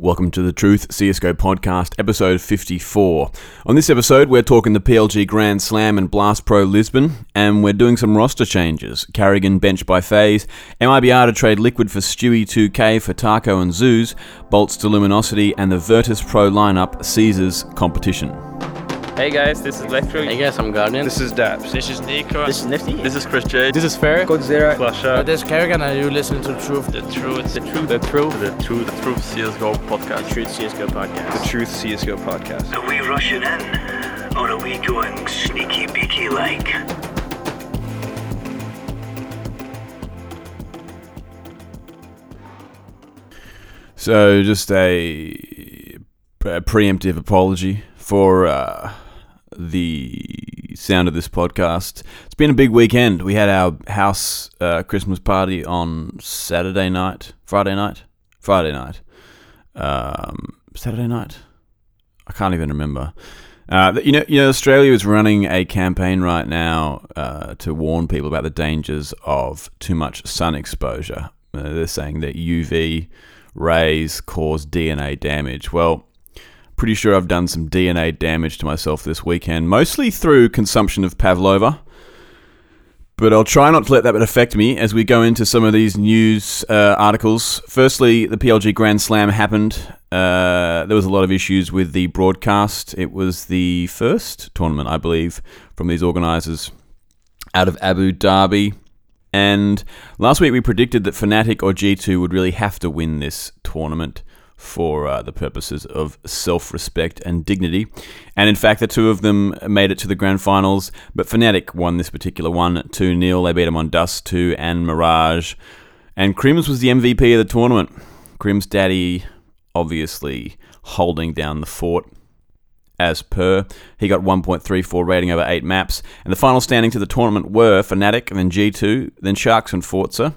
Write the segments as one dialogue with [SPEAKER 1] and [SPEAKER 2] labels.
[SPEAKER 1] Welcome to the Truth CSGO podcast, episode 54. On this episode, we're talking the PLG Grand Slam and Blast Pro Lisbon, and we're doing some roster changes. Karrigan benched by FaZe, MIBR to trade Liquid for Stewie 2K for Taco and Zeus, Boltz to Luminosity, and the Virtus Pro lineup seizes competition.
[SPEAKER 2] Hey guys, this is Electro.
[SPEAKER 3] Hey guys, I'm Guardian.
[SPEAKER 4] This is Daps.
[SPEAKER 5] This is Nico.
[SPEAKER 3] This is Nifty.
[SPEAKER 5] This is Chris J.
[SPEAKER 2] This is Fair.
[SPEAKER 4] Godzilla.
[SPEAKER 5] Flasha.
[SPEAKER 3] this is Karrigan and you listen to the Truth.
[SPEAKER 5] The truth.
[SPEAKER 2] The truth. The truth.
[SPEAKER 5] The truth. The truth. CS:GO podcast.
[SPEAKER 3] The Truth CSGO podcast.
[SPEAKER 4] The Truth CSGO podcast.
[SPEAKER 6] Are we rushing in? Or are we going sneaky beaky like?
[SPEAKER 1] So, just a, a preemptive apology for uh, the sound of this podcast. It's been a big weekend. We had our house uh, Christmas party on Saturday night, Friday night, Friday night, um, Saturday night. I can't even remember. Uh, you know, you know, Australia is running a campaign right now uh, to warn people about the dangers of too much sun exposure. Uh, they're saying that UV rays cause DNA damage. Well, pretty sure I've done some DNA damage to myself this weekend, mostly through consumption of pavlova. But I'll try not to let that affect me as we go into some of these news uh, articles. Firstly, the PLG Grand Slam happened. Uh, there was a lot of issues with the broadcast. It was the first tournament, I believe, from these organisers out of Abu Dhabi. And last week we predicted that Fnatic or G2 would really have to win this tournament for uh, the purposes of self respect and dignity. And in fact, the two of them made it to the grand finals, but Fnatic won this particular one 2 0. They beat them on Dust 2 and Mirage. And KRIMZ was the MVP of the tournament. KRIMZ' daddy obviously holding down the fort as per. He got 1.34 rating over 8 maps. And the final standings of the tournament were Fnatic, and then G2, then Sharks and Forza,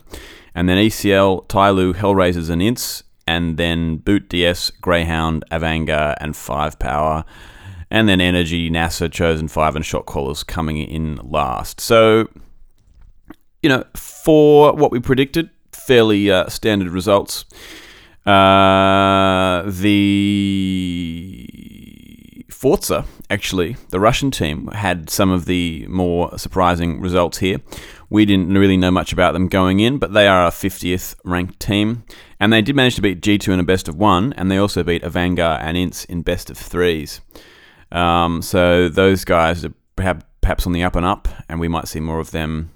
[SPEAKER 1] and then ECL, Tyloo, Hellraisers, and INTZ, and then Boot DS, Greyhound, Avanga, and Five Power. And then Energy, NASA, Chosen 5, and Shot Callers coming in last. So, you know, for what we predicted, fairly uh, standard results. Uh, the Forza, actually, the Russian team, had some of the more surprising results here. We didn't really know much about them going in, but they are a 50th ranked team. And they did manage to beat G2 in a best of one, and they also beat Avanga and INTZ in best of threes. Um, so those guys are perhaps on the up and up, and we might see more of them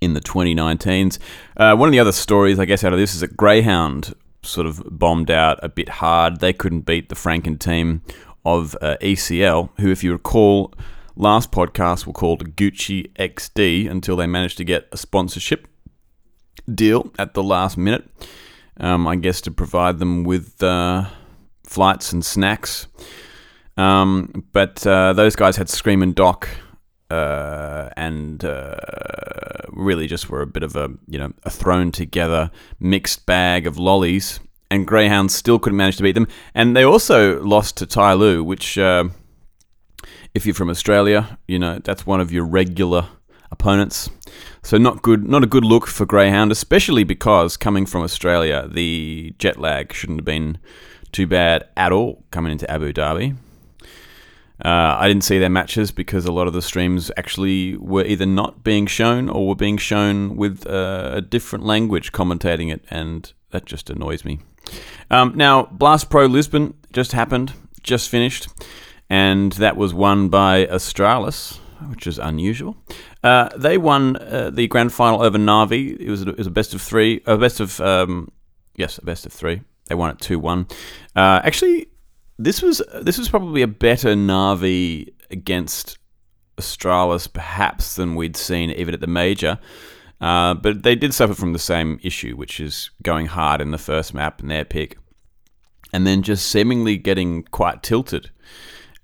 [SPEAKER 1] in the 2019s. Uh, one of the other stories, I guess, out of this is that Greyhound sort of bombed out a bit hard. They couldn't beat the Franken team of uh, ECL, who, if you recall, last podcast were called Gucci XD until they managed to get a sponsorship deal at the last minute. Um, I guess to provide them with uh, flights and snacks. Um, but uh, those guys had Scream and Doc uh, and uh, really just were a bit of a you know a thrown together mixed bag of lollies. And Greyhounds still couldn't manage to beat them, and they also lost to Tyloo, which, uh, if you're from Australia, you know that's one of your regular opponents. So not good, not a good look for Greyhound, especially because coming from Australia, the jet lag shouldn't have been too bad at all coming into Abu Dhabi. Uh, I didn't see their matches because a lot of the streams actually were either not being shown or were being shown with uh, a different language commentating it, and that just annoys me. Um, now, Blast Pro Lisbon just happened, just finished, and that was won by Astralis, which is unusual. Uh, they won uh, the grand final over Navi. It was, a, it was a best of three, a best of um, yes, a best of three. They won it two one. Uh, actually, this was this was probably a better Navi against Astralis, perhaps, than we'd seen even at the major. Uh, but they did suffer from the same issue, which is going hard in the first map in their pick, and then just seemingly getting quite tilted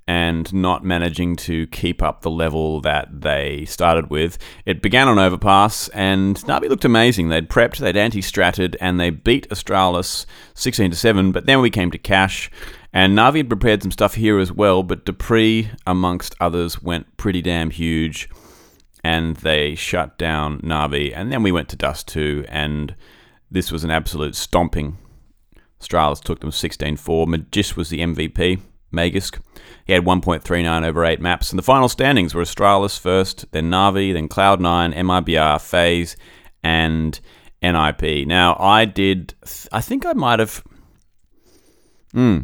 [SPEAKER 1] and not managing to keep up the level that they started with. It began on Overpass, and Navi looked amazing. They'd prepped, they'd anti-stratted, and they beat Astralis 16 to 7. But then we came to Cache, and Navi had prepared some stuff here as well. But dupreeh, amongst others, went pretty damn huge, and they shut down Navi. And then we went to Dust 2, and this was an absolute stomping Astralis took them 16 4. Magisk was the MVP, Magisk. He had 1.39 over 8 maps. And the final standings were Astralis first, then Navi, then Cloud9, MIBR, FaZe, and NIP. Now, I did, I think I might have. Hmm.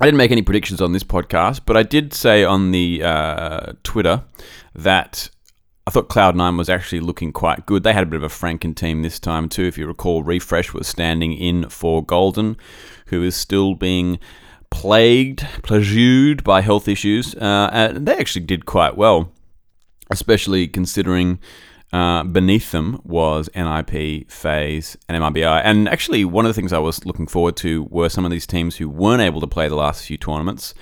[SPEAKER 1] I didn't make any predictions on this podcast, but I did say on the uh, Twitter that I thought Cloud9 was actually looking quite good. They had a bit of a Franken team this time too. If you recall, Refresh was standing in for Golden, who is still being plagued, plagued by health issues. Uh, and they actually did quite well, especially considering uh, beneath them was NIP, FaZe, and MIBR. And actually, one of the things I was looking forward to were some of these teams who weren't able to play the last few tournaments,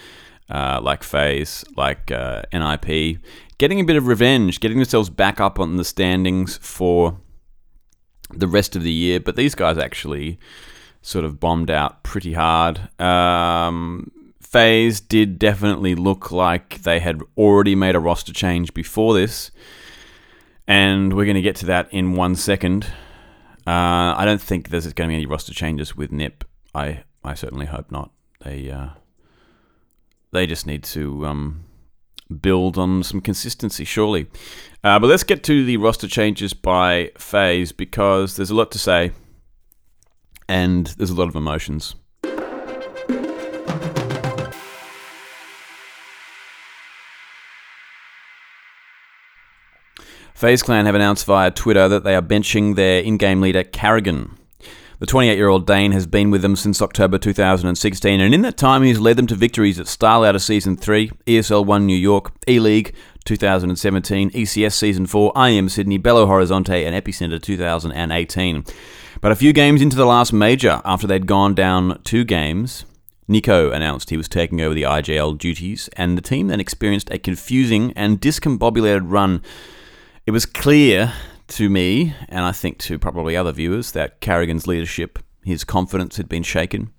[SPEAKER 1] uh, like FaZe, like uh, NIP, getting a bit of revenge, getting themselves back up on the standings for the rest of the year. But these guys actually sort of bombed out pretty hard. Um, FaZe did definitely look like they had already made a roster change before this and we're going to get to that in one second. Uh, I don't think there's going to be any roster changes with Nip. I I certainly hope not. They uh, they just need to um, build on some consistency, surely. Uh, but let's get to the roster changes by FaZe because there's a lot to say, and there's a lot of emotions. FaZe Clan have announced via Twitter that they are benching their in game leader, Karrigan. The 28 year old Dane has been with them since October 2016, and in that time, he's led them to victories at Out of Season 3, ESL 1 New York, E League 2017, ECS Season 4, IEM Sydney, Belo Horizonte, and Epicenter 2018. But a few games into the last major, after they'd gone down two games, Nico announced he was taking over the IGL duties, and the team then experienced a confusing and discombobulated run it was clear to me, and I think to probably other viewers, that Karrigan's leadership, his confidence had been shaken.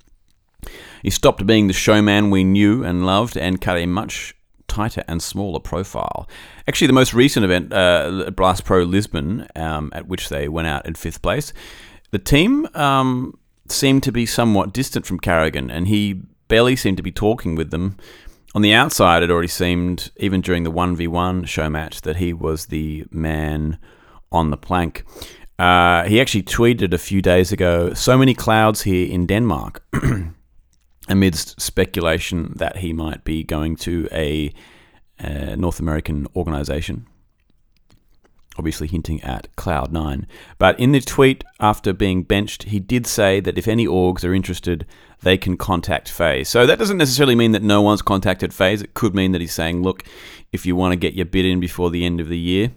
[SPEAKER 1] He stopped being the showman we knew and loved and cut a much tighter and smaller profile. Actually, the most recent event, uh, Blast Pro Lisbon, um, at which they went out in fifth place, the team um, seemed to be somewhat distant from Karrigan, and he barely seemed to be talking with them on the outside, it already seemed, even during the 1v1 show match, that he was the man on the plank. Uh, he actually tweeted a few days ago so many clouds here in Denmark, amidst speculation that he might be going to a, a North American organization obviously hinting at Cloud9. But in the tweet after being benched, he did say that if any orgs are interested, they can contact FaZe. So that doesn't necessarily mean that no one's contacted FaZe. It could mean that he's saying, look, if you want to get your bid in before the end of the year,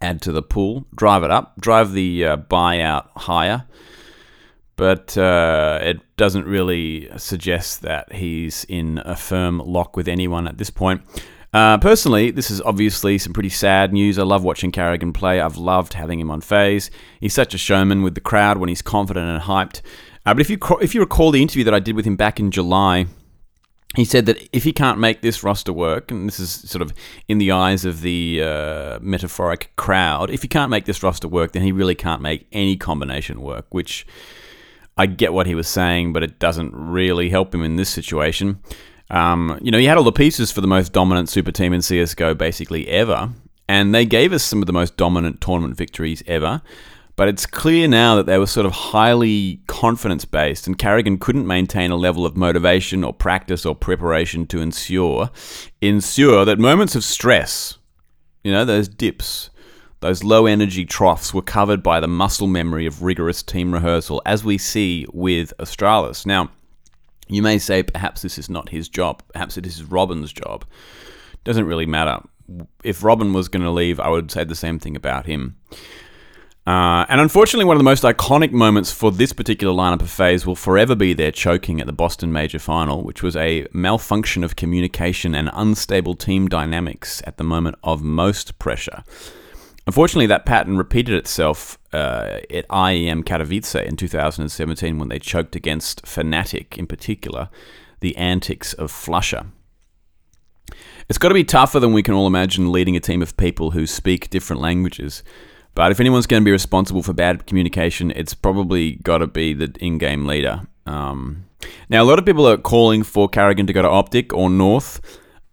[SPEAKER 1] add to the pool, drive it up, drive the uh, buyout higher. But uh, it doesn't really suggest that he's in a firm lock with anyone at this point. Uh, personally, this is obviously some pretty sad news. I love watching Karrigan play. I've loved having him on FaZe. He's such a showman with the crowd when he's confident and hyped. Uh, but if you if you recall the interview that I did with him back in July, he said that if he can't make this roster work, and this is sort of in the eyes of the uh, metaphoric crowd, if he can't make this roster work, then he really can't make any combination work. Which I get what he was saying, but it doesn't really help him in this situation. Um, you know, he had all the pieces for the most dominant super team in CSGO basically ever, and they gave us some of the most dominant tournament victories ever. But it's clear now that they were sort of highly confidence based, and Karrigan couldn't maintain a level of motivation or practice or preparation to ensure ensure that moments of stress, you know, those dips, those low energy troughs were covered by the muscle memory of rigorous team rehearsal, as we see with Astralis. Now, you may say perhaps this is not his job, perhaps it is Robin's job. Doesn't really matter. If Robin was going to leave, I would say the same thing about him. Uh, and unfortunately, one of the most iconic moments for this particular lineup of FaZe will forever be their choking at the Boston Major Final, which was a malfunction of communication and unstable team dynamics at the moment of most pressure. Unfortunately, that pattern repeated itself uh, at IEM Katowice in 2017 when they choked against Fnatic, in particular, the antics of flusha. It's got to be tougher than we can all imagine leading a team of people who speak different languages. But if anyone's going to be responsible for bad communication, it's probably got to be the in game leader. Um, now, a lot of people are calling for Karrigan to go to OpTic or North,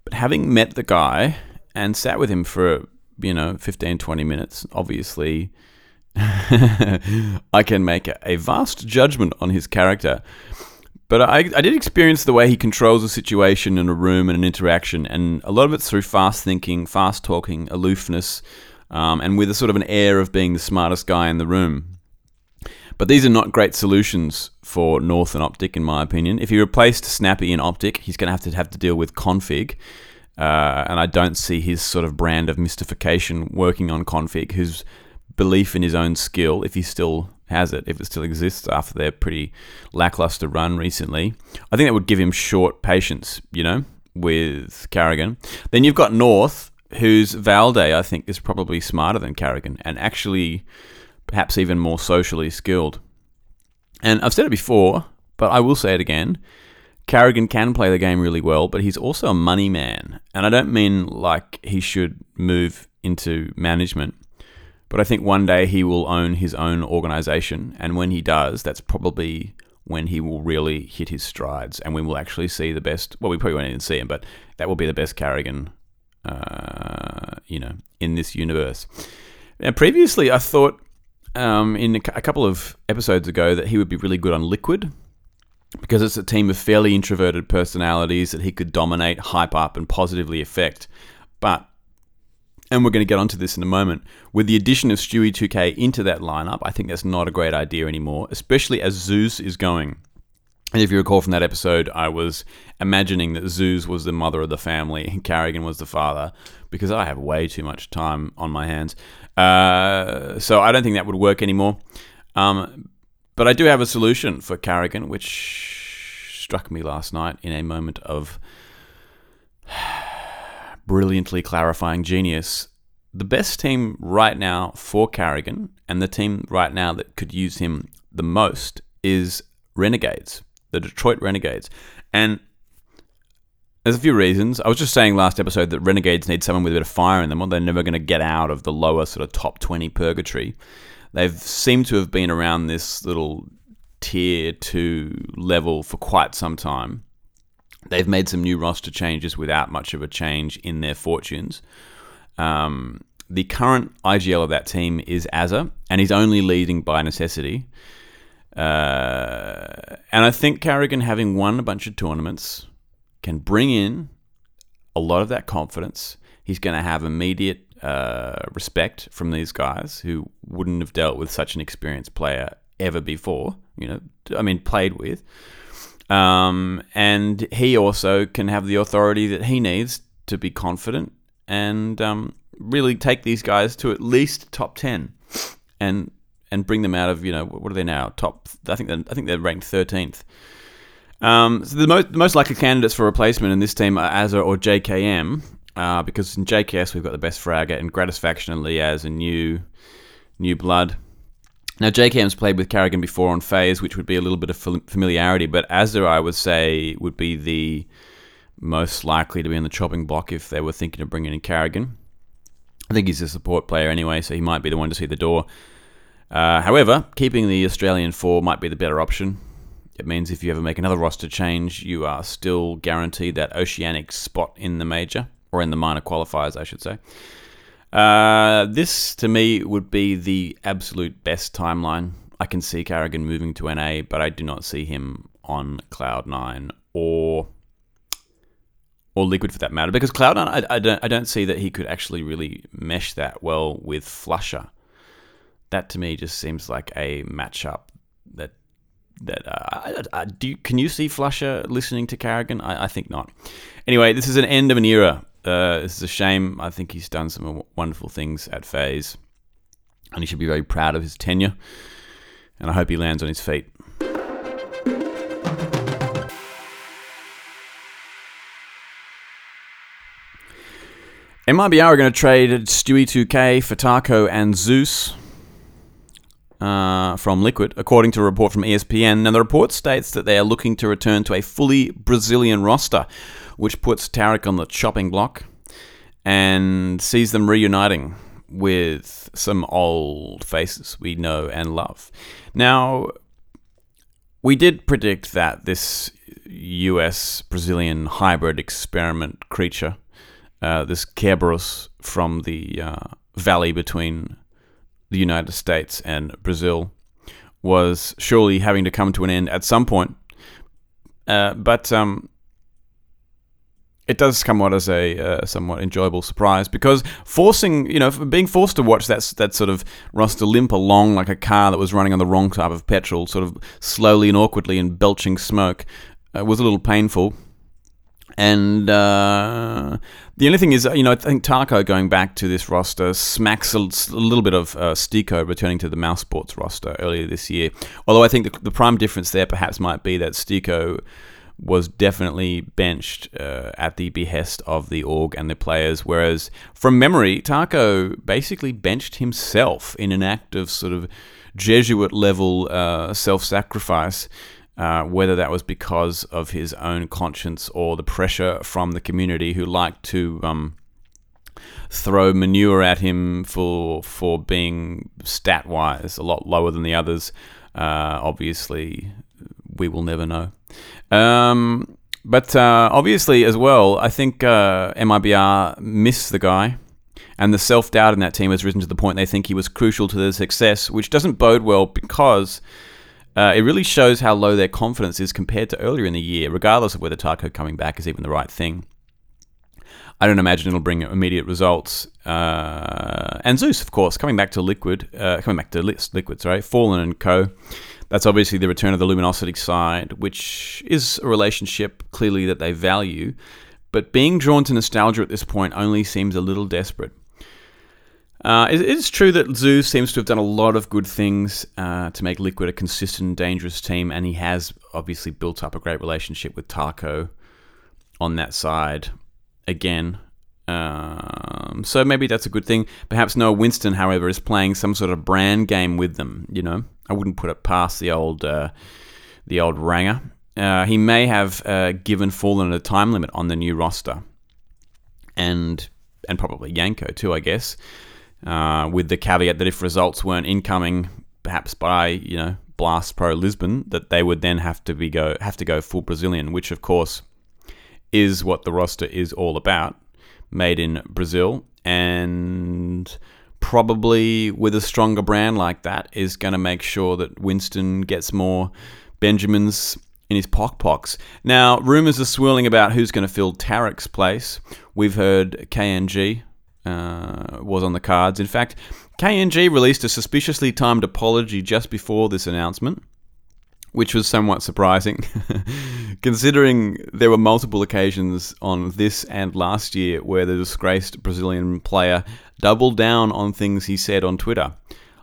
[SPEAKER 1] but having met the guy and sat with him for, you know, 15, 20 minutes, obviously, I can make a vast judgment on his character. But I, I did experience the way he controls a situation in a room and an interaction, and a lot of it's through fast thinking, fast talking, aloofness, um, and with a sort of an air of being the smartest guy in the room. But these are not great solutions for North and OpTic, in my opinion. If he replaced Snappy in OpTic, he's going to have to have to deal with k0nfig, uh, and I don't see his sort of brand of mystification working on k0nfig, whose belief in his own skill, if he still has it, if it still exists after their pretty lackluster run recently, I think that would give him short patience, you know, with Karrigan. Then you've got North, whose Valde, I think, is probably smarter than Karrigan and actually perhaps even more socially skilled. And I've said it before, but I will say it again. Karrigan can play the game really well, but he's also a money man. And I don't mean like he should move into management, but I think one day he will own his own organization. And when he does, that's probably when he will really hit his strides and we will actually see the best. Well, we probably won't even see him, but that will be the best Karrigan, uh, you know, in this universe. Now, previously, I thought um, in a, a couple of episodes ago that he would be really good on Liquid because it's a team of fairly introverted personalities that he could dominate, hype up, and positively affect. But, and we're going to get onto this in a moment, with the addition of Stewie 2K into that lineup, I think that's not a great idea anymore, especially as Zeus is going. And if you recall from that episode, I was imagining that Zeus was the mother of the family and Karrigan was the father because I have way too much time on my hands. Uh, so I don't think that would work anymore. Um, but I do have a solution for Karrigan, which struck me last night in a moment of brilliantly clarifying genius. The best team right now for Karrigan, and the team right now that could use him the most, is Renegades, the Detroit Renegades. And there's a few reasons. I was just saying last episode that Renegades need someone with a bit of fire in them, or they're never going to get out of the lower sort of top 20 purgatory. They've seemed to have been around this little tier 2 level for quite some time. They've made some new roster changes without much of a change in their fortunes. Um, the current IGL of that team is Azza, and he's only leading by necessity. Uh, and I think Karrigan, having won a bunch of tournaments, can bring in a lot of that confidence. He's going to have immediate uh, respect from these guys who wouldn't have dealt with such an experienced player ever before. You know, I mean, played with. Um, and he also can have the authority that he needs to be confident and um, really take these guys to at least top ten, and and bring them out of you know what are they now top? I think they're, I think they're ranked thirteenth. Um, so the most, the most likely candidates for replacement in this team are Azza or JKM, uh, because in JKS we've got the best fragger and Gratisfaction and Liaz and new new blood. Now JKM's played with Karrigan before on FaZe, which would be a little bit of familiarity, but Azza I would say would be the most likely to be on the chopping block if they were thinking of bringing in Karrigan. I think he's a support player anyway, so he might be the one to see the door. Uh, however, keeping the Australian four might be the better option. It means if you ever make another roster change, you are still guaranteed that oceanic spot in the major, or in the minor qualifiers, I should say. Uh, this, to me, would be the absolute best timeline. I can see Karrigan moving to NA, but I do not see him on Cloud9 or or Liquid for that matter, because Cloud9, I, I, don't, I don't see that he could actually really mesh that well with flusha. That to me just seems like a matchup that that uh, I, I, do. Can you see flusha listening to Karrigan? I, I, think not. Anyway, this is an end of an era. Uh, this is a shame. I think he's done some wonderful things at FaZe, and he should be very proud of his tenure. And I hope he lands on his feet. MIBR are going to trade Stewie 2K for Taco and Zeus uh, from Liquid, according to a report from ESPN. Now, the report states that they are looking to return to a fully Brazilian roster, which puts tarik on the chopping block and sees them reuniting with some old faces we know and love. Now, we did predict that this US Brazilian hybrid experiment creature, uh, this Kerberos from the uh, valley between the United States and Brazil, was surely having to come to an end at some point. Uh, but um, it does come out as a uh, somewhat enjoyable surprise because forcing, you know, being forced to watch that that sort of roster limp along like a car that was running on the wrong type of petrol, sort of slowly and awkwardly and belching smoke, uh, was a little painful. And uh, the only thing is, you know, I think Taco going back to this roster smacks a, a little bit of uh, Stico returning to the Mouse Sports roster earlier this year. Although I think the, the prime difference there perhaps might be that Stico was definitely benched uh, at the behest of the org and the players. Whereas, from memory, Taco basically benched himself in an act of sort of Jesuit level uh, self sacrifice. Uh, whether that was because of his own conscience or the pressure from the community who liked to um, throw manure at him for for being stat wise a lot lower than the others. Uh, obviously, we will never know. Um, but uh, obviously, as well, I think uh, MIBR miss the guy. And the self doubt in that team has risen to the point they think he was crucial to their success, which doesn't bode well because uh, it really shows how low their confidence is compared to earlier in the year, regardless of whether Taco coming back is even the right thing. I don't imagine it'll bring immediate results. Uh, and Zeus, of course, coming back to Liquid, uh, coming back to Liquid, sorry, Fallen and Co. That's obviously the return of the luminosity side, which is a relationship clearly that they value. But being drawn to nostalgia at this point only seems a little desperate. Uh, it is true that Zeus seems to have done a lot of good things uh, to make Liquid a consistent, dangerous team, and he has obviously built up a great relationship with Taco on that side. Again, um, so maybe that's a good thing. Perhaps Noah Whinston, however, is playing some sort of brand game with them. You know, I wouldn't put it past the old uh, the old ranger. Uh, he may have uh, given Fallen a time limit on the new roster, and and probably Yanko too, I guess, uh, with the caveat that if results weren't incoming, perhaps by you know Blast Pro Lisbon, that they would then have to be go have to go full Brazilian, which of course is what the roster is all about made in Brazil, and probably with a stronger brand like that is going to make sure that Whinston gets more Benjamins in his pockpox. Now, rumors are swirling about who's going to fill tarik's place. We've heard KNG uh, was on the cards. In fact, KNG released a suspiciously timed apology just before this announcement which was somewhat surprising, considering there were multiple occasions on this and last year where the disgraced Brazilian player doubled down on things he said on Twitter,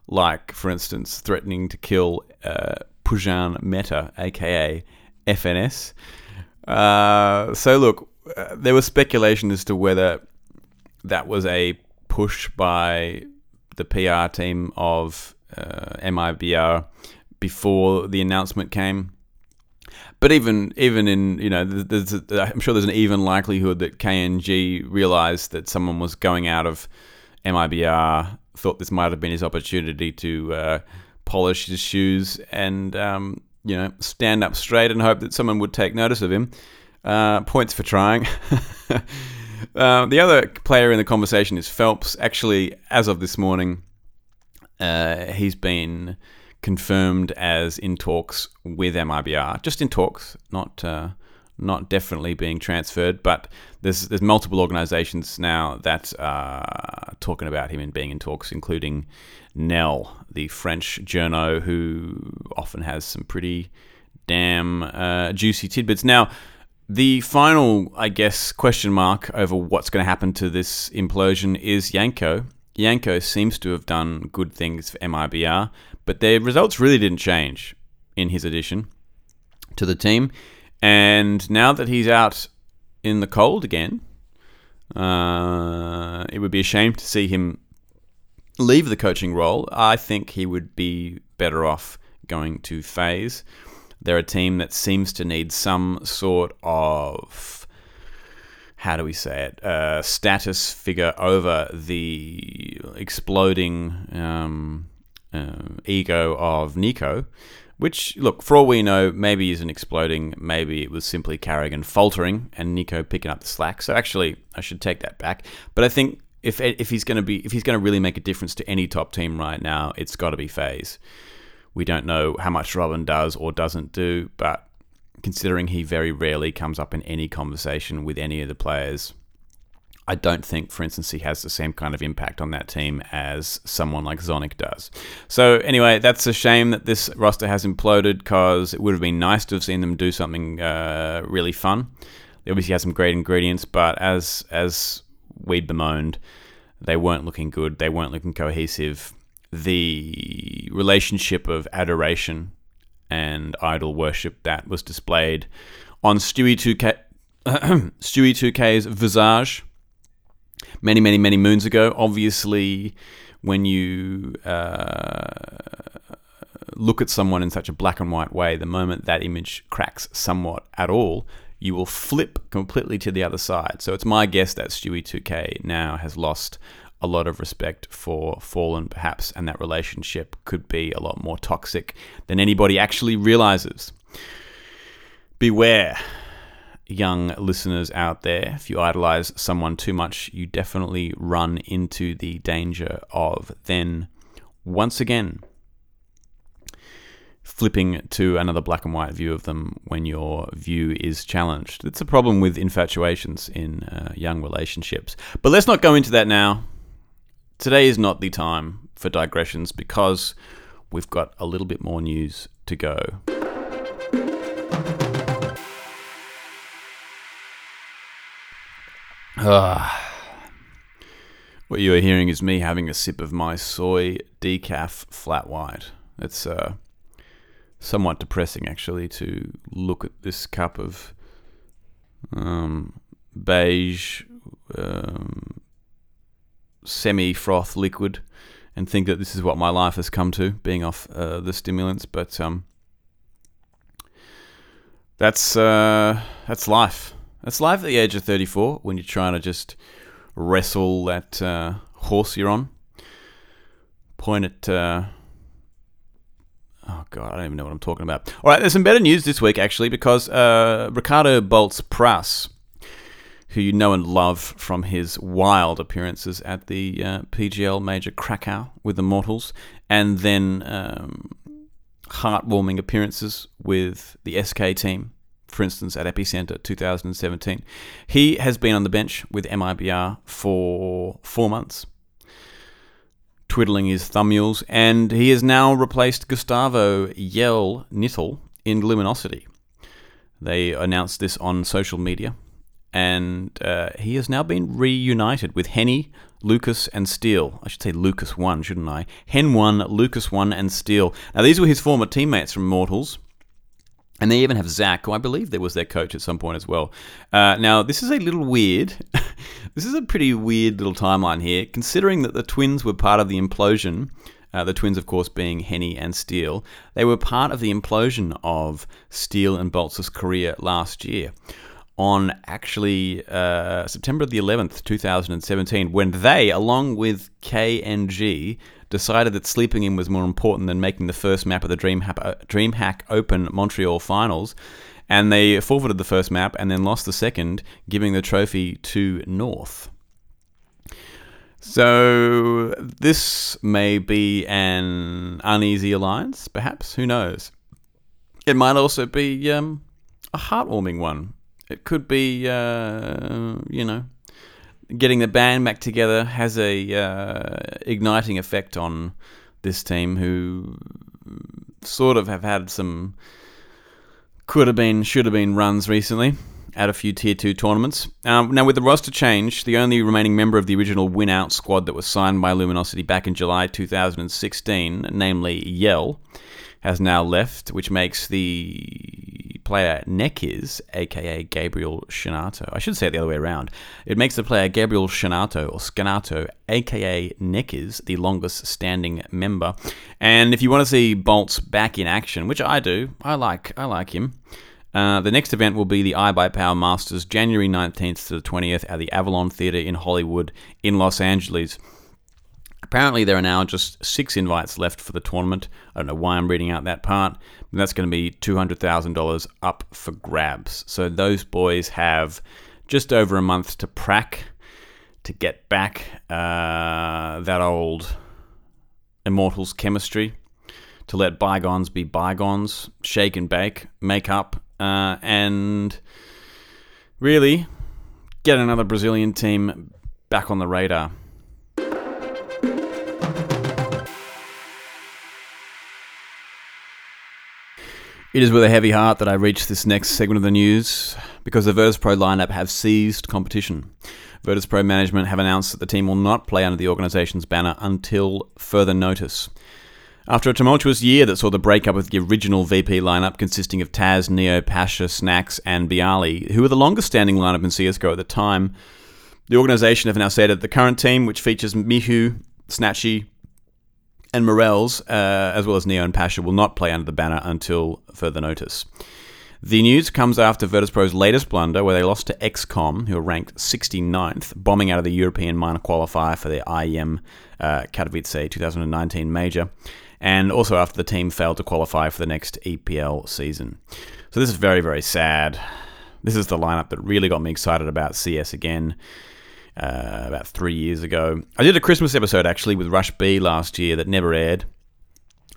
[SPEAKER 1] like, for instance, threatening to kill uh, Pujan Mehta, aka FNS. Uh, so, look, uh, there was speculation as to whether that was a push by the PR team of uh, MIBR before the announcement came. But even even in you know, a, I'm sure there's an even likelihood that KNG realized that someone was going out of MIBR, thought this might have been his opportunity to uh, polish his shoes and um, you know stand up straight and hope that someone would take notice of him. Uh, points for trying. uh, the other player in the conversation is felps. Actually, as of this morning, uh, he's been confirmed as in talks with MIBR, just in talks, not uh, not definitely being transferred. But there's there's multiple organisations now that are talking about him and being in talks, including Nell, the French journo who often has some pretty damn uh, juicy tidbits. Now. The final, I guess, question mark over what's going to happen to this implosion is Yanko. Yanko seems to have done good things for MIBR, but their results really didn't change in his addition to the team. And now that he's out in the cold again, uh, it would be a shame to see him leave the coaching role. I think he would be better off going to FaZe. They're a team that seems to need some sort of how do we say it uh, status figure over the exploding um, uh, ego of NiKo, Which, look, for all we know, maybe isn't exploding. Maybe it was simply Karrigan faltering and Nico picking up the slack. So actually, I should take that back. But I think if if he's going to be if he's going to really make a difference to any top team right now, it's got to be Faze. We don't know how much Robin does or doesn't do, but considering he very rarely comes up in any conversation with any of the players, I don't think, for instance, he has the same kind of impact on that team as someone like Zonic does. So, anyway, that's a shame that this roster has imploded because it would have been nice to have seen them do something uh, really fun. They obviously have some great ingredients, but as as we bemoaned, they weren't looking good. They weren't looking cohesive. The relationship of adoration and idol worship that was displayed on Stewie 2K, Stewie 2K's visage many, many, many moons ago. Obviously, when you uh, look at someone in such a black and white way, the moment that image cracks somewhat at all, you will flip completely to the other side. So it's my guess that Stewie 2K now has lost a lot of respect for Fallen, perhaps, and that relationship could be a lot more toxic than anybody actually realizes. Beware young listeners out there, if you idolize someone too much, you definitely run into the danger of then, once again, flipping to another black and white view of them when your view is challenged. It's a problem with infatuations in uh, young relationships. But let's not go into that now. Today is not the time for digressions because we've got a little bit more news to go. What you are hearing is me having a sip of my soy decaf flat white. It's uh, somewhat depressing, actually, to look at this cup of um, beige um, semi froth liquid and think that this is what my life has come to, being off uh, the stimulants. But um, that's uh, that's life. That's life at the age of 34 when you're trying to just wrestle that uh, horse you're on. Point it. Uh, oh, God, I don't even know what I'm talking about. All right, there's some better news this week, actually, because uh, Ricardo Boltz Prass, who you know and love from his wild appearances at the uh, PGL Major Krakow with the Mortals, and then um, heartwarming appearances with the SK team for instance, at Epicenter 2017. He has been on the bench with MIBR for four months, twiddling his thumbmules, and he has now replaced Gustavo yeL Knittel in Luminosity. They announced this on social media, and uh, he has now been reunited with Henny, Lucas, and Steele. I should say Lucas 1, shouldn't I? Hen 1, Lucas 1, and Steele. Now, these were his former teammates from Mortals. And they even have Zach, who I believe there was their coach at some point as well. Uh, now, this is a little weird. this is a pretty weird little timeline here, considering that the twins were part of the implosion. Uh, the twins, of course, being Henny and Steele. They were part of the implosion of Steele and Boltz' career last year on actually uh, September the 11th, 2017, when they, along with KNG, decided that sleeping in was more important than making the first map of the DreamHack, uh, DreamHack Open Montreal Finals. And they forfeited the first map and then lost the second, giving the trophy to North. So this may be an uneasy alliance, perhaps. Who knows? It might also be um, a heartwarming one. It could be, uh, you know, getting the band back together has a uh, igniting effect on this team, who sort of have had some could have been, should have been runs recently at a few tier two tournaments. Um, now, with the roster change, the only remaining member of the original win out squad that was signed by Luminosity back in July 2016, namely Yell, has now left, which makes the player Nekiz, aka Gabriel Shinato, I should say it the other way around. It makes the player Gabriel Shinato or Scanato, aka Nekiz, the longest standing member. And if you want to see Boltz back in action, which I do, I like, I like him. Uh, the next event will be the iBUYPOWER Masters, January 19th to the 20th at the Avalon Theatre in Hollywood in Los Angeles. Apparently, there are now just six invites left for the tournament. I don't know why I'm reading out that part. But that's going to be $200,000 up for grabs. So those boys have just over a month to prac to get back uh, that old Immortals chemistry, to let bygones be bygones, shake and bake, make up, uh, and really get another Brazilian team back on the radar. It is with a heavy heart that I reach this next segment of the news because the Virtus Pro lineup have seized competition. Virtus Pro management have announced that the team will not play under the organisation's banner until further notice. After a tumultuous year that saw the breakup of the original VP lineup consisting of Taz, Neo, Pasha, Snax, and byali, who were the longest standing lineup in CSGO at the time, the organisation have now said that the current team, which features Mihu, snatchie, and Morels, uh, as well as Neo and Pasha, will not play under the banner until further notice. The news comes after Virtus Pro's latest blunder, where they lost to XCOM, who are ranked 69th, bombing out of the European minor qualifier for the IEM uh, Katowice 2019 major, and also after the team failed to qualify for the next EPL season. So this is very, very sad. This is the lineup that really got me excited about CS again uh, about three years ago. I did a Christmas episode actually with Rush B last year that never aired,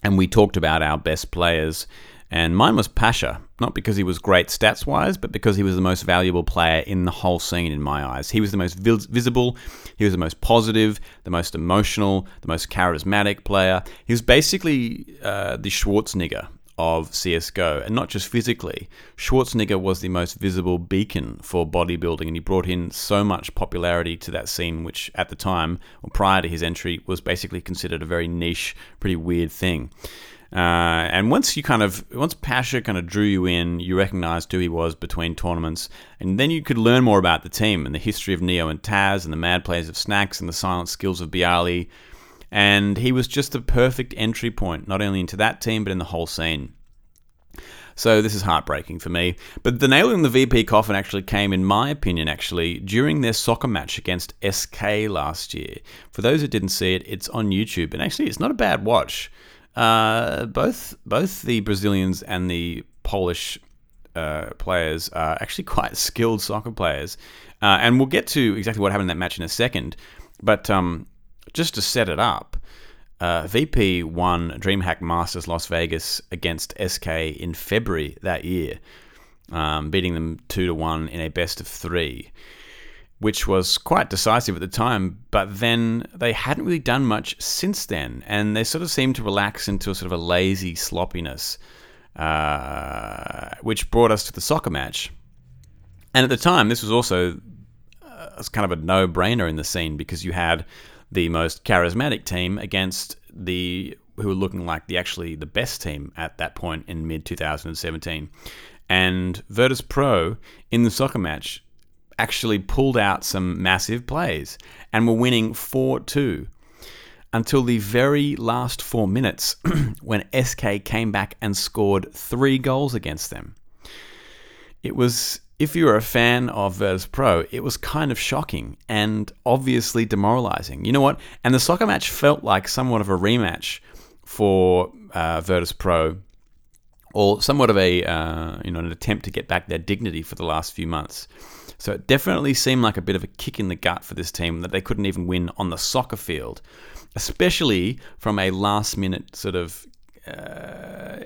[SPEAKER 1] and we talked about our best players. And mine was Pasha, not because he was great stats wise, but because he was the most valuable player in the whole scene in my eyes. He was the most vis- visible, he was the most positive, the most emotional, the most charismatic player. He was basically uh, the Schwarzenegger of CSGO, and not just physically. Schwarzenegger was the most visible beacon for bodybuilding, and he brought in so much popularity to that scene, which at the time, or prior to his entry, was basically considered a very niche, pretty weird thing. Uh, and once you kind of, once Pasha kind of drew you in, you recognized who he was between tournaments, and then you could learn more about the team and the history of Neo and Taz and the mad plays of Snax and the silent skills of byali and he was just the perfect entry point, not only into that team, but in the whole scene. So this is heartbreaking for me. But the nail in the VP coffin actually came, in my opinion, actually, during their soccer match against SK last year. For those who didn't see it, it's on YouTube, and actually, it's not a bad watch. Uh, both both the Brazilians and the Polish uh, players are actually quite skilled soccer players, uh, and we'll get to exactly what happened in that match in a second. But um, just to set it up, uh, VP won DreamHack Masters Las Vegas against SK in February that year, um, beating them two to one in a best of three, which was quite decisive at the time. But then they hadn't really done much since then, and they sort of seemed to relax into a sort of a lazy sloppiness, uh, which brought us to the soccer match. And at the time, this was also uh, kind of a no-brainer in the scene because you had the most charismatic team against the who were looking like the actually the best team at that point in mid 2017. And Virtus Pro in the soccer match actually pulled out some massive plays and were winning 4-2 until the very last 4 minutes when SK came back and scored 3 goals against them. It was if you were a fan of Virtus Pro, it was kind of shocking and obviously demoralizing. You know what? And the soccer match felt like somewhat of a rematch for uh, Virtus Pro, or somewhat of a uh, you know an attempt to get back their dignity for the last few months. So it definitely seemed like a bit of a kick in the gut for this team that they couldn't even win on the soccer field, especially from a last minute sort of uh,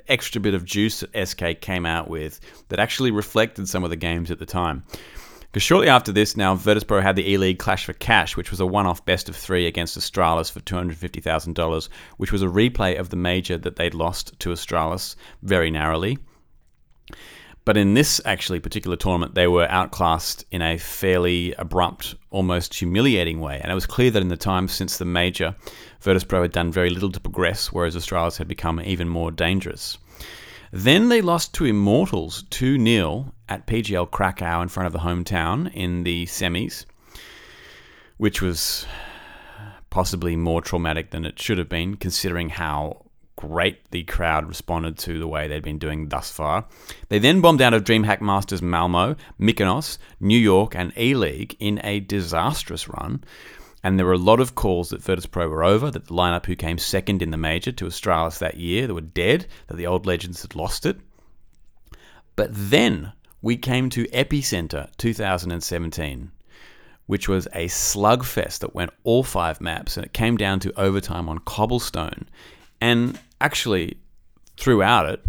[SPEAKER 1] extra bit of juice that SK came out with that actually reflected some of the games at the time. Because shortly after this, now Virtus Pro had the E League Clash for Cash, which was a one off best of three against Astralis for $250,000, which was a replay of the major that they'd lost to Astralis very narrowly. But in this actually particular tournament, they were outclassed in a fairly abrupt, almost humiliating way. And it was clear that in the time since the major, Virtus Pro had done very little to progress, whereas Astralis had become even more dangerous. Then they lost to Immortals 2 0 at PGL Krakow in front of the hometown in the semis, which was possibly more traumatic than it should have been, considering how great the crowd responded to the way they'd been doing thus far. They then bombed out of DreamHack Masters Malmo, Mykonos, New York, and E League in a disastrous run. And there were a lot of calls that Virtus Pro were over, that the lineup who came second in the major to Astralis that year, they were dead, that the old legends had lost it. But then we came to Epicenter 2017, which was a slugfest that went all five maps, and it came down to overtime on cobblestone. And actually, throughout it,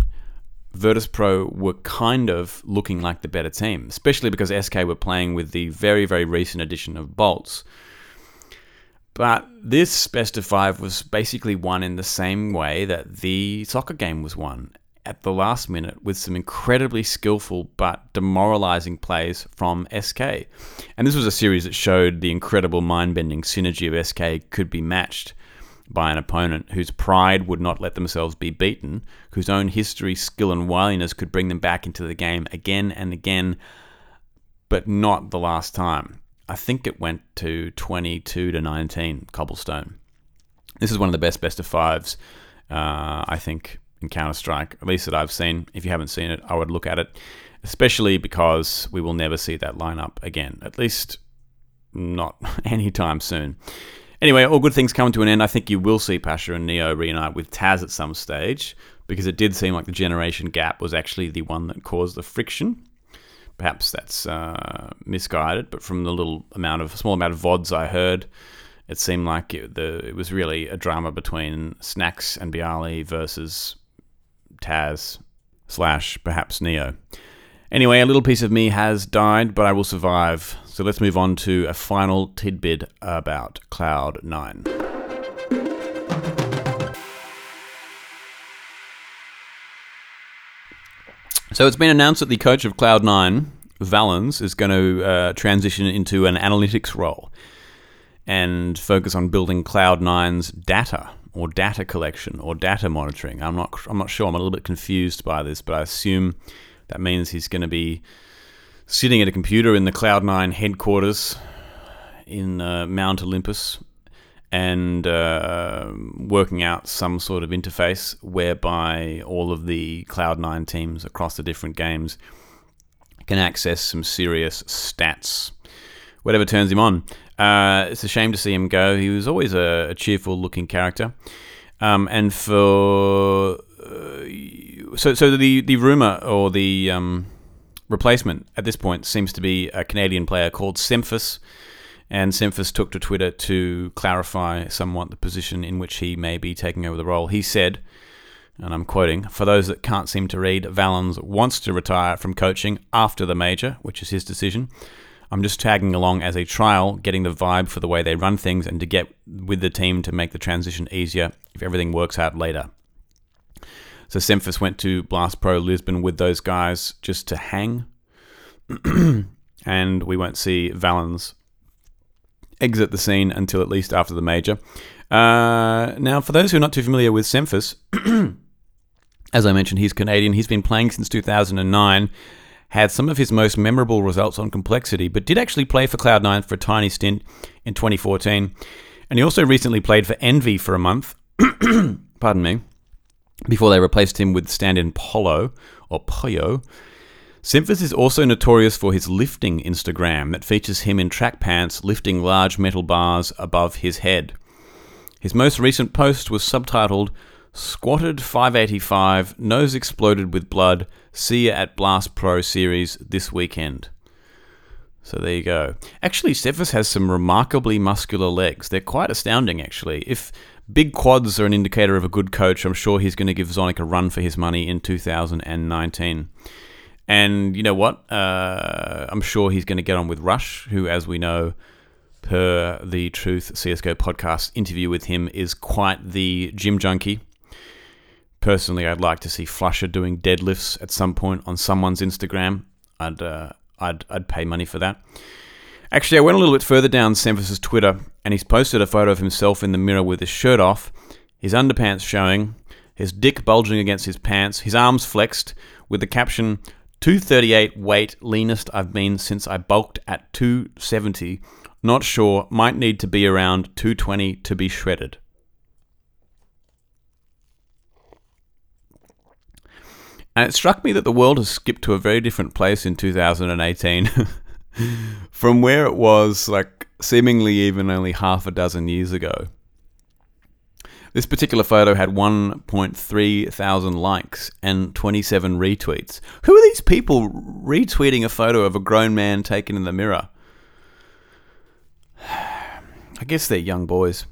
[SPEAKER 1] Virtus Pro were kind of looking like the better team, especially because SK were playing with the very, very recent addition of Boltz. But this best of five was basically won in the same way that the soccer game was won at the last minute with some incredibly skillful but demoralizing plays from SK. And this was a series that showed the incredible mind bending synergy of SK could be matched by an opponent whose pride would not let themselves be beaten, whose own history, skill, and wiliness could bring them back into the game again and again, but not the last time. I think it went to 22 to 19 cobblestone. This is one of the best best of fives, uh, I think, in Counter Strike, at least that I've seen. If you haven't seen it, I would look at it, especially because we will never see that lineup again, at least not anytime soon. Anyway, all good things come to an end. I think you will see Pasha and Neo reunite with Taz at some stage because it did seem like the generation gap was actually the one that caused the friction. Perhaps that's uh, misguided, but from the little amount of small amount of vods I heard, it seemed like it, the it was really a drama between Snax and byali versus Taz slash perhaps Neo. Anyway, a little piece of me has died, but I will survive. So let's move on to a final tidbit about Cloud9. So it's been announced that the coach of Cloud9, Valens, is going to uh, transition into an analytics role and focus on building Cloud9's data or data collection or data monitoring. I'm not I'm not sure. I'm a little bit confused by this, but I assume that means he's going to be sitting at a computer in the Cloud9 headquarters in uh, Mount Olympus and uh, working out some sort of interface whereby all of the Cloud9 teams across the different games can access some serious stats. Whatever turns him on. Uh, it's a shame to see him go. He was always a, a cheerful looking character. Um, and for. So, so the, the rumor or the. Um, replacement at this point seems to be a Canadian player called Semphis. And Semphis took to Twitter to clarify somewhat the position in which he may be taking over the role. He said, and I'm quoting, for those that can't seem to read, Valens wants to retire from coaching after the major, which is his decision. I'm just tagging along as a trial, getting the vibe for the way they run things and to get with the team to make the transition easier if everything works out later. So Semphis went to Blast Pro Lisbon with those guys just to hang. and we won't see Valens exit the scene until at least after the major. Uh, now, for those who are not too familiar with Semphis, as I mentioned, he's Canadian. He's been playing since 2009, had some of his most memorable results on complexity, but did actually play for Cloud9 for a tiny stint in 2014. And he also recently played for Envy for a month. Pardon me before they replaced him with stand in Polo or Poyo. Semphis is also notorious for his lifting Instagram that features him in track pants lifting large metal bars above his head. His most recent post was subtitled Squatted 585, Nose Exploded with Blood, See ya at Blast Pro Series this weekend. So there you go. Actually, Semphis has some remarkably muscular legs. They're quite astounding, actually. If Big quads are an indicator of a good coach. I'm sure he's going to give Zonic a run for his money in 2019. And you know what? Uh, I'm sure he's going to get on with Rush, who, as we know, per the Truth CSGO podcast interview with him, is quite the gym junkie. Personally, I'd like to see flusha doing deadlifts at some point on someone's Instagram. I'd, uh, I'd, I'd pay money for that. Actually, I went a little bit further down Semphis' Twitter, and he's posted a photo of himself in the mirror with his shirt off, his underpants showing, his dick bulging against his pants, his arms flexed, with the caption, 238 weight, leanest I've been since I bulked at 270. Not sure, might need to be around 220 to be shredded. And it struck me that the world has skipped to a very different place in 2018. from where it was like seemingly even only half a dozen years ago. This particular photo had 1.3 thousand likes and 27 retweets. Who are these people retweeting a photo of a grown man taken in the mirror? I guess they're young boys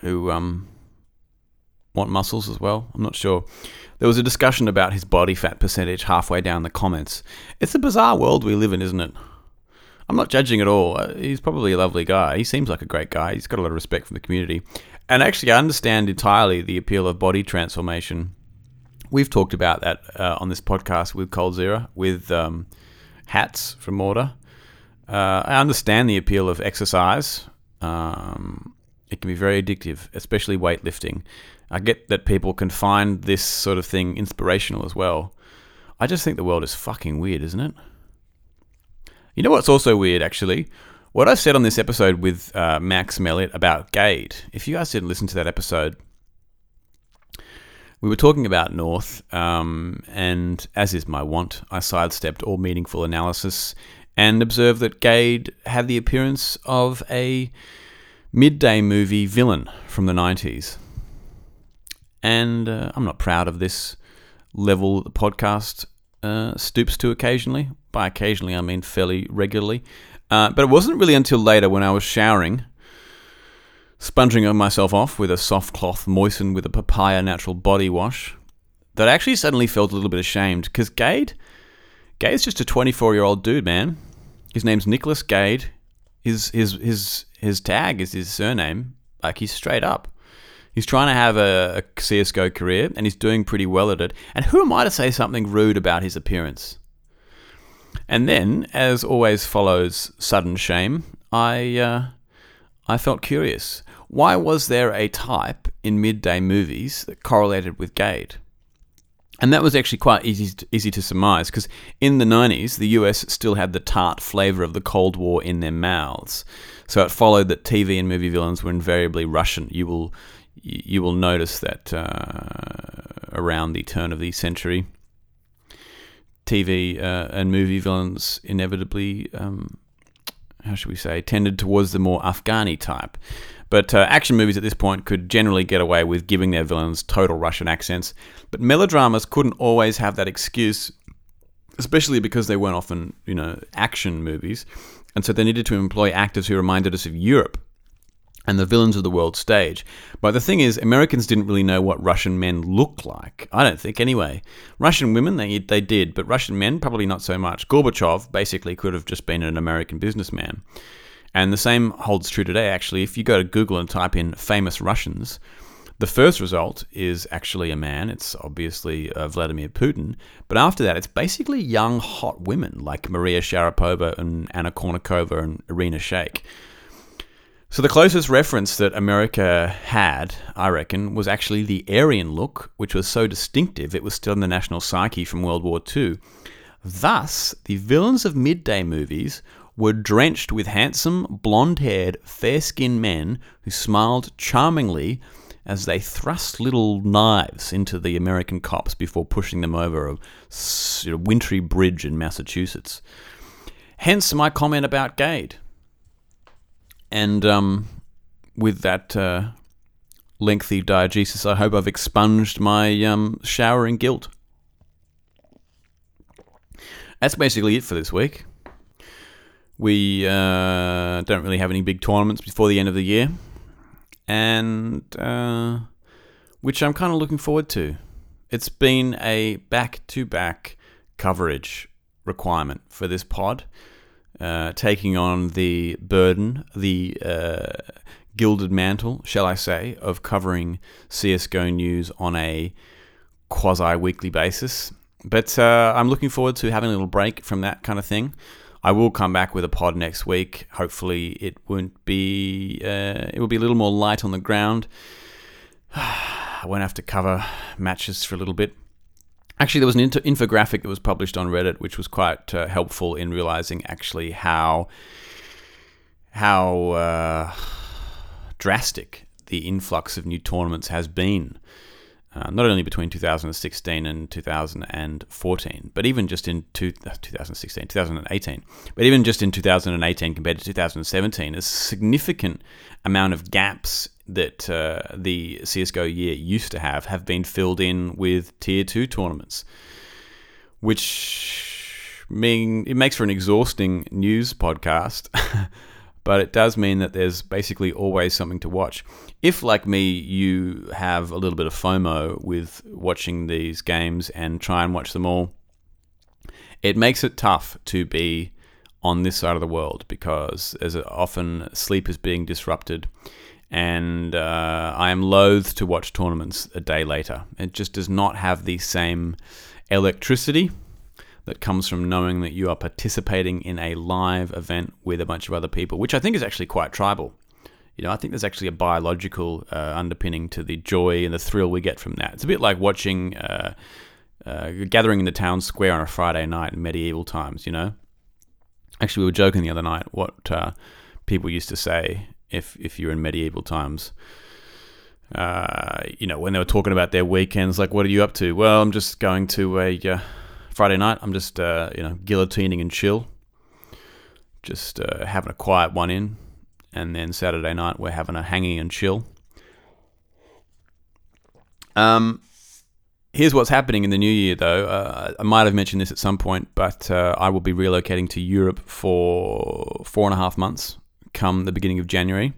[SPEAKER 1] who um, want muscles as well. I'm not sure. There was a discussion about his body fat percentage halfway down the comments. It's a bizarre world we live in, isn't it? I'm not judging at all. Uh, He's probably a lovely guy. He seems like a great guy. He's got a lot of respect from the community. And actually, I understand entirely the appeal of body transformation. We've talked about that uh, on this podcast with coldzera, with um, hats from Mortar. Uh, I understand the appeal of exercise. Um, it can be very addictive, especially weightlifting. I get that people can find this sort of thing inspirational as well. I just think the world is fucking weird, isn't it? You know what's also weird, actually? What I said on this episode with uh, Max Mellitt about Gade. If you guys didn't listen to that episode, we were talking about North, um, and as is my wont, I sidestepped all meaningful analysis and observed that Gade had the appearance of a midday movie villain from the 90s. And uh, I'm not proud of this level the podcast uh, stoops to occasionally. By occasionally, I mean fairly regularly. Uh, but it wasn't really until later when I was showering, sponging myself off with a soft cloth moistened with a papaya natural body wash, that I actually suddenly felt a little bit ashamed because Gade, Gade's just a 24 year old dude, man. His name's Nicholas Gade. His his his his tag is his surname. Like he's straight up. He's trying to have a, a CS:GO career, and he's doing pretty well at it. And who am I to say something rude about his appearance? And then, as always follows sudden shame, I uh, I felt curious. Why was there a type in midday movies that correlated with Gade? And that was actually quite easy to, easy to surmise because in the 90s, the US still had the tart flavour of the Cold War in their mouths. So it followed that TV and movie villains were invariably Russian. You will you will notice that uh, around the turn of the century, TV uh, and movie villains inevitably, um, how should we say, tended towards the more Afghani type. But uh, action movies at this point could generally get away with giving their villains total Russian accents. But melodramas couldn't always have that excuse, especially because they weren't often, you know, action movies. And so they needed to employ actors who reminded us of Europe and the villains of the world stage. But the thing is, Americans didn't really know what Russian men looked like. I don't think, anyway. Russian women, they, they did, but Russian men, probably not so much. Gorbachev basically could have just been an American businessman. And the same holds true today, actually. If you go to Google and type in famous Russians, the first result is actually a man. It's obviously uh, Vladimir Putin. But after that, it's basically young, hot women like Maria Sharapova and Anna Kournikova and Irina Shayk. So the closest reference that America had, I reckon, was actually the Aryan look, which was so distinctive it was still in the national psyche from World War II. Thus, the villains of midday movies were drenched with handsome, blonde haired, fair skinned men who smiled charmingly as they thrust little knives into the American cops before pushing them over a wintry bridge in Massachusetts. Hence my comment about Gade. And um, with that uh, lengthy diegesis, I hope I've expunged my um, showering guilt. That's basically it for this week. We uh, don't really have any big tournaments before the end of the year, and uh, which I'm kind of looking forward to. It's been a back to back coverage requirement for this pod, uh, taking on the burden, the uh, gilded mantle, shall I say, of covering CSGO news on a quasi weekly basis. But uh, I'm looking forward to having a little break from that kind of thing. I will come back with a pod next week. Hopefully, it won't be. Uh, it will be a little more light on the ground. I won't have to cover matches for a little bit. Actually, there was an inter- infographic that was published on Reddit, which was quite uh, helpful in realizing actually how how uh, drastic the influx of new tournaments has been. Uh, not only between 2016 and 2014, but even just in two, uh, 2016, 2018, but even just in 2018 compared to 2017, a significant amount of gaps that uh, the CSGO year used to have have been filled in with tier two tournaments, which mean it makes for an exhausting news podcast. but it does mean that there's basically always something to watch. If, like me, you have a little bit of FOMO with watching these games and try and watch them all, it makes it tough to be on this side of the world because as often sleep is being disrupted and uh, I am loath to watch tournaments a day later. It just does not have the same electricity that comes from knowing that you are participating in a live event with a bunch of other people, which I think is actually quite tribal. You know, I think there's actually a biological uh, underpinning to the joy and the thrill we get from that. It's a bit like watching uh, uh, gathering in the town square on a Friday night in medieval times. You know, actually, we were joking the other night what uh, people used to say if if you're in medieval times. Uh, you know, when they were talking about their weekends, like, what are you up to? Well, I'm just going to a uh, Friday night. I'm just, uh, you know, guillotining and chill, just uh, having a quiet one in, and then Saturday night we're having a hanging and chill. Um, here's what's happening in the new year, though. Uh, I might have mentioned this at some point, but uh, I will be relocating to Europe for four and a half months come the beginning of January.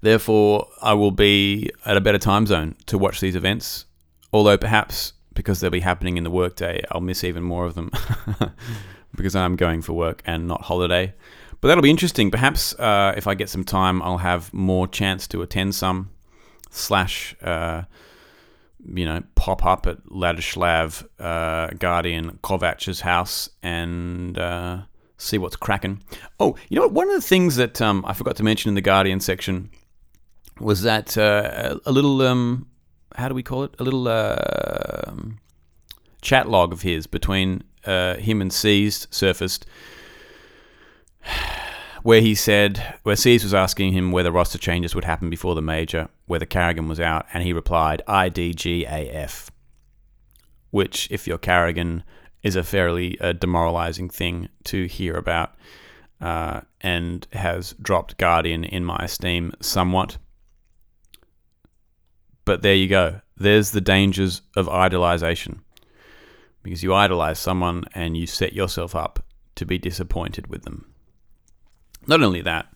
[SPEAKER 1] Therefore, I will be at a better time zone to watch these events, although perhaps because they'll be happening in the workday, I'll miss even more of them because I'm going for work and not holiday. But that'll be interesting. Perhaps uh, if I get some time, I'll have more chance to attend some slash, uh, you know, pop up at Ladislav uh, Guardian Kovac's house and uh, see what's cracking. Oh, you know what? One of the things that um, I forgot to mention in the Guardian section was that uh, a little, um, how do we call it? A little uh, chat log of his between uh, him and Seized surfaced, where he said, where Seized was asking him whether roster changes would happen before the major, whether Karrigan was out, and he replied, IDGAF. Which, if you're Karrigan, is a fairly uh, demoralizing thing to hear about uh, and has dropped Guardian in my esteem somewhat. But there you go. There's the dangers of idolization. Because you idolize someone and you set yourself up to be disappointed with them. Not only that,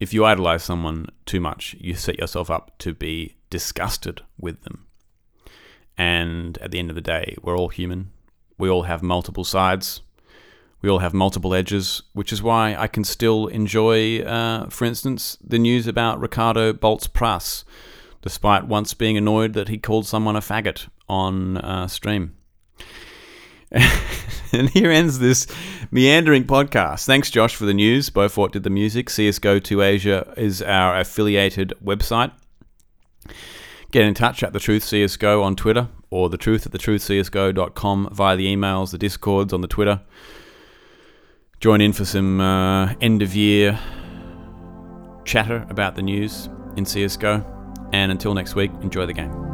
[SPEAKER 1] if you idolize someone too much, you set yourself up to be disgusted with them. And at the end of the day, we're all human. We all have multiple sides. We all have multiple edges, which is why I can still enjoy, uh, for instance, the news about Ricardo Boltz Prass, despite once being annoyed that he called someone a faggot on uh, stream. and here ends this meandering podcast. Thanks, Josh, for the news. Beaufort did the music. CSGO 2 Asia is our affiliated website. Get in touch at The Truth CSGO on Twitter or The Truth at thetruthcsgo.com via the emails, the discords on the Twitter. Join in for some uh, end of year chatter about the news in CSGO. And until next week, enjoy the game.